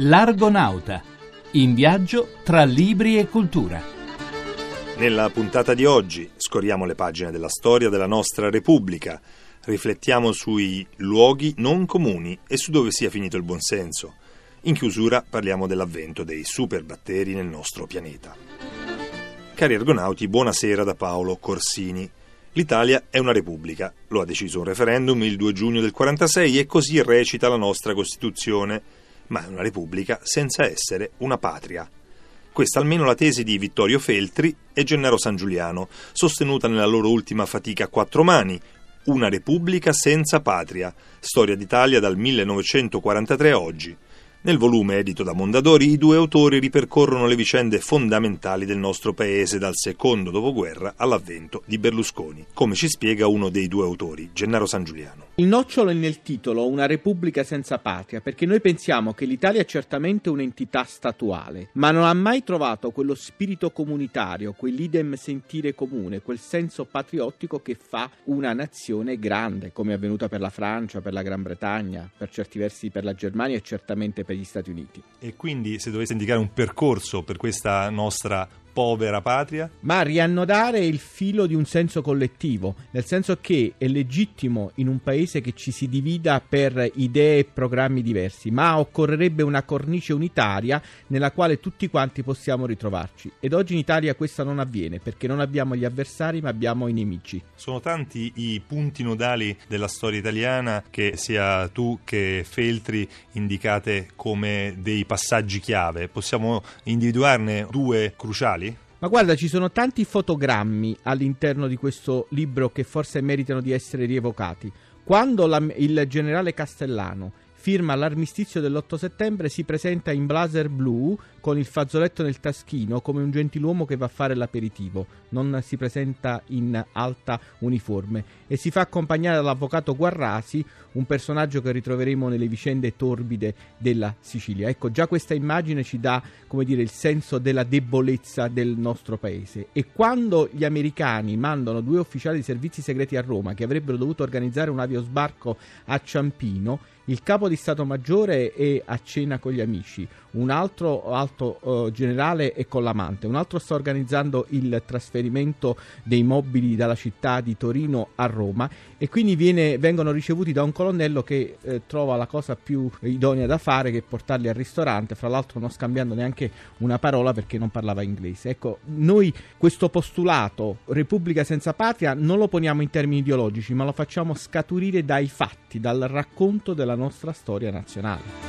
L'Argonauta, in viaggio tra libri e cultura. Nella puntata di oggi scorriamo le pagine della storia della nostra Repubblica, riflettiamo sui luoghi non comuni e su dove sia finito il buonsenso. In chiusura parliamo dell'avvento dei superbatteri nel nostro pianeta. Cari argonauti, buonasera da Paolo Corsini. L'Italia è una repubblica, lo ha deciso un referendum il 2 giugno del 46 e così recita la nostra Costituzione ma è una repubblica senza essere una patria. Questa almeno la tesi di Vittorio Feltri e Gennaro San Giuliano, sostenuta nella loro ultima fatica a quattro mani, Una repubblica senza patria, storia d'Italia dal 1943 a oggi. Nel volume edito da Mondadori, i due autori ripercorrono le vicende fondamentali del nostro paese dal secondo dopoguerra all'avvento di Berlusconi, come ci spiega uno dei due autori, Gennaro San Giuliano. Il nocciolo è nel titolo Una repubblica senza patria, perché noi pensiamo che l'Italia è certamente un'entità statuale, ma non ha mai trovato quello spirito comunitario, quell'idem sentire comune, quel senso patriottico che fa una nazione grande, come è avvenuta per la Francia, per la Gran Bretagna, per certi versi per la Germania e certamente per gli Stati Uniti. E quindi se dovesse indicare un percorso per questa nostra povera patria? Ma riannodare il filo di un senso collettivo, nel senso che è legittimo in un paese che ci si divida per idee e programmi diversi, ma occorrerebbe una cornice unitaria nella quale tutti quanti possiamo ritrovarci. Ed oggi in Italia questo non avviene perché non abbiamo gli avversari ma abbiamo i nemici. Sono tanti i punti nodali della storia italiana che sia tu che Feltri indicate come dei passaggi chiave. Possiamo individuarne due cruciali? Ma guarda, ci sono tanti fotogrammi all'interno di questo libro che forse meritano di essere rievocati. Quando la, il generale Castellano firma l'armistizio dell'8 settembre, si presenta in blazer blu con il fazzoletto nel taschino come un gentiluomo che va a fare l'aperitivo, non si presenta in alta uniforme e si fa accompagnare dall'avvocato Guarrasi, un personaggio che ritroveremo nelle vicende torbide della Sicilia. Ecco, già questa immagine ci dà, come dire, il senso della debolezza del nostro paese. E quando gli americani mandano due ufficiali di servizi segreti a Roma che avrebbero dovuto organizzare un aviosbarco a Ciampino, il capo di Stato Maggiore è a cena con gli amici, un altro alto uh, generale è con l'amante, un altro sta organizzando il trasferimento dei mobili dalla città di Torino a Roma e quindi viene, vengono ricevuti da un colonnello che eh, trova la cosa più idonea da fare che portarli al ristorante, fra l'altro non scambiando neanche una parola perché non parlava inglese. Ecco, noi questo postulato Repubblica senza patria non lo poniamo in termini ideologici, ma lo facciamo scaturire dai fatti, dal racconto della nostra storia nazionale.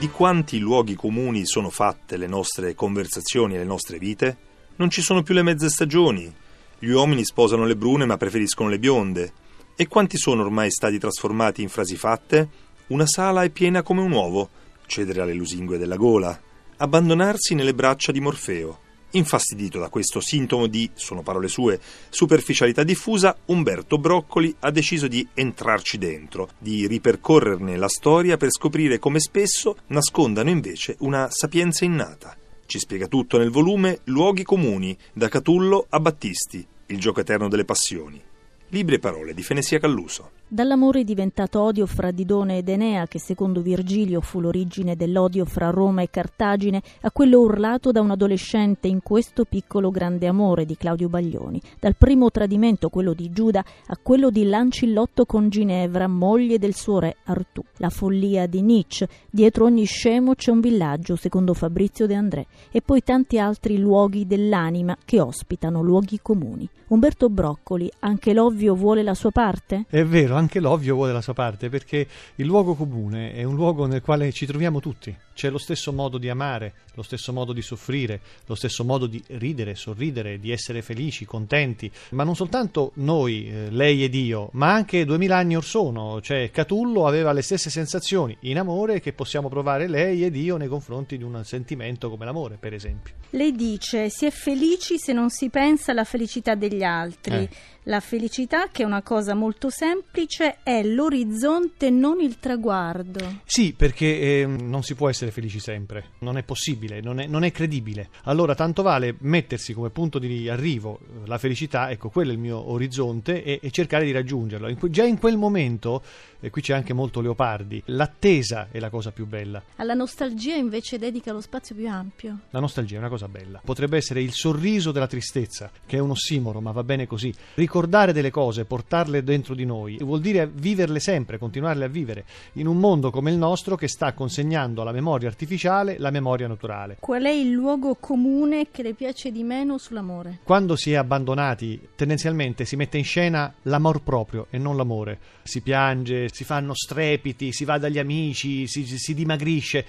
Di quanti luoghi comuni sono fatte le nostre conversazioni e le nostre vite? Non ci sono più le mezze stagioni. Gli uomini sposano le brune ma preferiscono le bionde. E quanti sono ormai stati trasformati in frasi fatte? Una sala è piena come un uovo, cedere alle lusingue della gola, abbandonarsi nelle braccia di Morfeo. Infastidito da questo sintomo di, sono parole sue, superficialità diffusa, Umberto Broccoli ha deciso di entrarci dentro, di ripercorrerne la storia per scoprire come spesso nascondano invece una sapienza innata. Ci spiega tutto nel volume Luoghi comuni, da Catullo a Battisti, il gioco eterno delle passioni. Libri e parole di Fenesia Calluso. Dall'amore diventato odio fra Didone ed Enea, che secondo Virgilio fu l'origine dell'odio fra Roma e Cartagine, a quello urlato da un adolescente in questo piccolo grande amore di Claudio Baglioni. Dal primo tradimento, quello di Giuda, a quello di Lancillotto con Ginevra, moglie del suo re Artù. La follia di Nietzsche, dietro ogni scemo c'è un villaggio, secondo Fabrizio De André, e poi tanti altri luoghi dell'anima che ospitano luoghi comuni. Umberto Broccoli, anche l'ovvio vuole la sua parte? È vero, anche l'ovvio vuole la sua parte, perché il luogo comune è un luogo nel quale ci troviamo tutti. C'è lo stesso modo di amare, lo stesso modo di soffrire, lo stesso modo di ridere, sorridere, di essere felici, contenti, ma non soltanto noi, eh, lei ed io, ma anche duemila anni or sono, cioè Catullo aveva le stesse sensazioni in amore che possiamo provare lei ed io nei confronti di un sentimento come l'amore, per esempio. Lei dice si è felici se non si pensa alla felicità degli altri. Eh. La felicità, che è una cosa molto semplice, è l'orizzonte, non il traguardo. Sì, perché eh, non si può essere essere felici sempre, non è possibile, non è, non è credibile. Allora tanto vale mettersi come punto di arrivo eh, la felicità, ecco quello è il mio orizzonte e, e cercare di raggiungerlo. In, già in quel momento, e qui c'è anche molto Leopardi, l'attesa è la cosa più bella. Alla nostalgia invece dedica lo spazio più ampio. La nostalgia è una cosa bella. Potrebbe essere il sorriso della tristezza, che è un ossimoro, ma va bene così. Ricordare delle cose, portarle dentro di noi, vuol dire viverle sempre, continuarle a vivere, in un mondo come il nostro che sta consegnando alla memoria artificiale la memoria naturale. Qual è il luogo comune che le piace di meno sull'amore? Quando si è abbandonati, tendenzialmente si mette in scena l'amor proprio e non l'amore. Si piange, si fanno strepiti, si va dagli amici, si, si dimagrisce.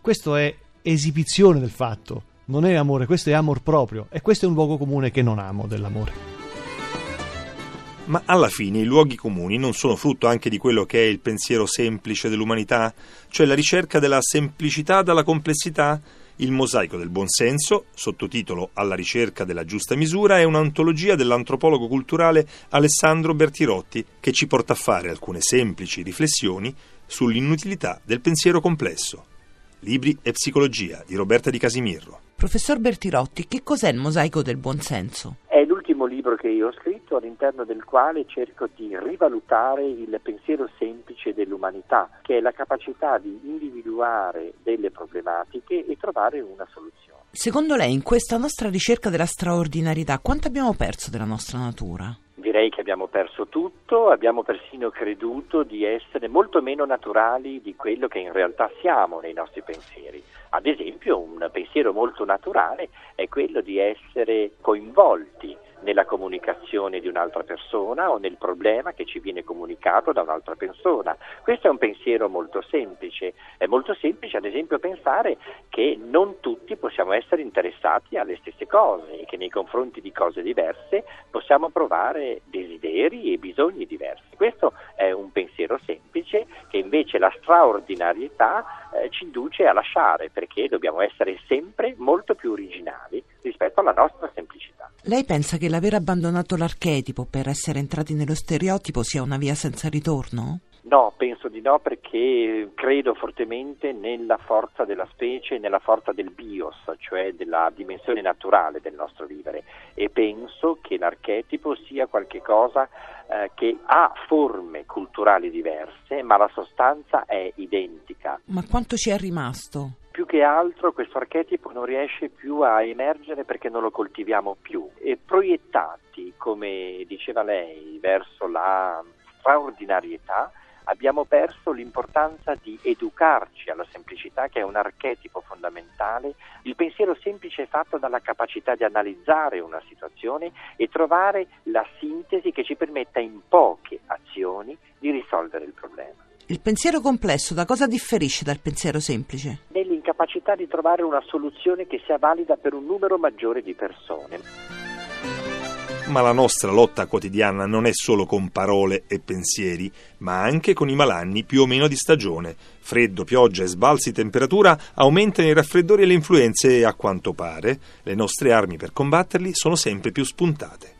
Questo è esibizione del fatto, non è amore, questo è amor proprio e questo è un luogo comune che non amo dell'amore. Ma alla fine i luoghi comuni non sono frutto anche di quello che è il pensiero semplice dell'umanità, cioè la ricerca della semplicità dalla complessità? Il mosaico del buonsenso, sottotitolo Alla ricerca della giusta misura, è un'antologia dell'antropologo culturale Alessandro Bertirotti che ci porta a fare alcune semplici riflessioni sull'inutilità del pensiero complesso. Libri e psicologia di Roberta Di Casimirro. Professor Bertirotti, che cos'è il mosaico del buonsenso? È libro che io ho scritto all'interno del quale cerco di rivalutare il pensiero semplice dell'umanità, che è la capacità di individuare delle problematiche e trovare una soluzione. Secondo lei, in questa nostra ricerca della straordinarietà, quanto abbiamo perso della nostra natura? Direi che abbiamo perso tutto, abbiamo persino creduto di essere molto meno naturali di quello che in realtà siamo nei nostri pensieri. Ad esempio, un pensiero molto naturale è quello di essere coinvolti nella comunicazione di un'altra persona o nel problema che ci viene comunicato da un'altra persona. Questo è un pensiero molto semplice. È molto semplice, ad esempio, pensare che non tutti possiamo essere interessati alle stesse cose e che nei confronti di cose diverse possiamo provare desideri e bisogni diversi. Questo è un pensiero semplice che invece la straordinarietà eh, ci induce a lasciare perché dobbiamo essere sempre molto più originali rispetto alla nostra semplicità. Lei pensa che l'aver abbandonato l'archetipo per essere entrati nello stereotipo sia una via senza ritorno? No, penso di no perché credo fortemente nella forza della specie, nella forza del bios, cioè della dimensione naturale del nostro vivere e penso che l'archetipo sia qualcosa eh, che ha forme culturali diverse ma la sostanza è identica. Ma quanto ci è rimasto? Più che altro questo archetipo non riesce più a emergere perché non lo coltiviamo più e proiettati, come diceva lei, verso la straordinarietà, abbiamo perso l'importanza di educarci alla semplicità che è un archetipo fondamentale. Il pensiero semplice è fatto dalla capacità di analizzare una situazione e trovare la sintesi che ci permetta in poche azioni di risolvere il problema. Il pensiero complesso da cosa differisce dal pensiero semplice? Nell'incapacità di trovare una soluzione che sia valida per un numero maggiore di persone. Ma la nostra lotta quotidiana non è solo con parole e pensieri, ma anche con i malanni più o meno di stagione. Freddo, pioggia e sbalzi di temperatura aumentano i raffreddori e le influenze e, a quanto pare, le nostre armi per combatterli sono sempre più spuntate.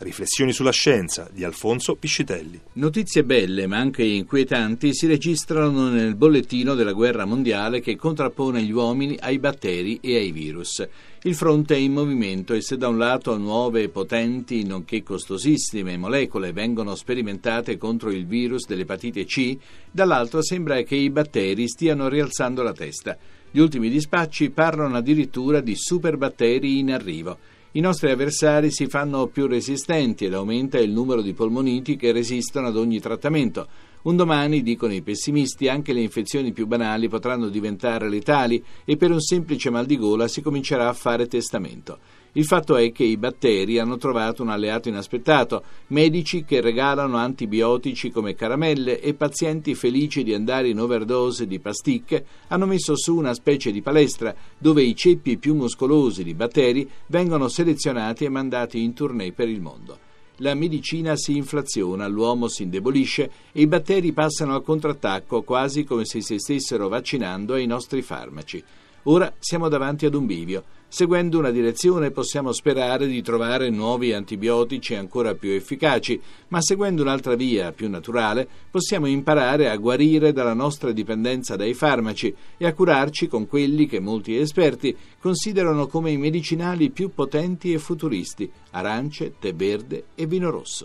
Riflessioni sulla scienza di Alfonso Piscitelli. Notizie belle ma anche inquietanti si registrano nel bollettino della guerra mondiale che contrappone gli uomini ai batteri e ai virus. Il fronte è in movimento e se da un lato nuove, potenti, nonché costosissime molecole vengono sperimentate contro il virus dell'epatite C, dall'altro sembra che i batteri stiano rialzando la testa. Gli ultimi dispacci parlano addirittura di superbatteri in arrivo. I nostri avversari si fanno più resistenti ed aumenta il numero di polmoniti che resistono ad ogni trattamento. Un domani, dicono i pessimisti, anche le infezioni più banali potranno diventare letali e per un semplice mal di gola si comincerà a fare testamento. Il fatto è che i batteri hanno trovato un alleato inaspettato, medici che regalano antibiotici come caramelle e pazienti felici di andare in overdose di pasticche hanno messo su una specie di palestra dove i ceppi più muscolosi di batteri vengono selezionati e mandati in tournée per il mondo. La medicina si inflaziona, l'uomo si indebolisce e i batteri passano al contrattacco quasi come se si stessero vaccinando ai nostri farmaci. Ora siamo davanti ad un bivio. Seguendo una direzione possiamo sperare di trovare nuovi antibiotici ancora più efficaci, ma seguendo un'altra via più naturale possiamo imparare a guarire dalla nostra dipendenza dai farmaci e a curarci con quelli che molti esperti considerano come i medicinali più potenti e futuristi, arance, tè verde e vino rosso.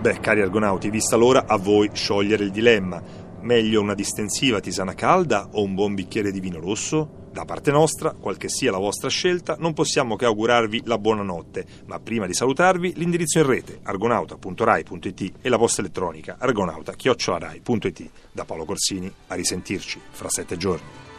Beh, cari argonauti, vista l'ora, a voi sciogliere il dilemma. Meglio una distensiva tisana calda o un buon bicchiere di vino rosso? Da parte nostra, qual che sia la vostra scelta, non possiamo che augurarvi la buonanotte, ma prima di salutarvi l'indirizzo in rete argonauta.rai.it e la posta elettronica argonauta.rai.it. Da Paolo Corsini, a risentirci fra sette giorni.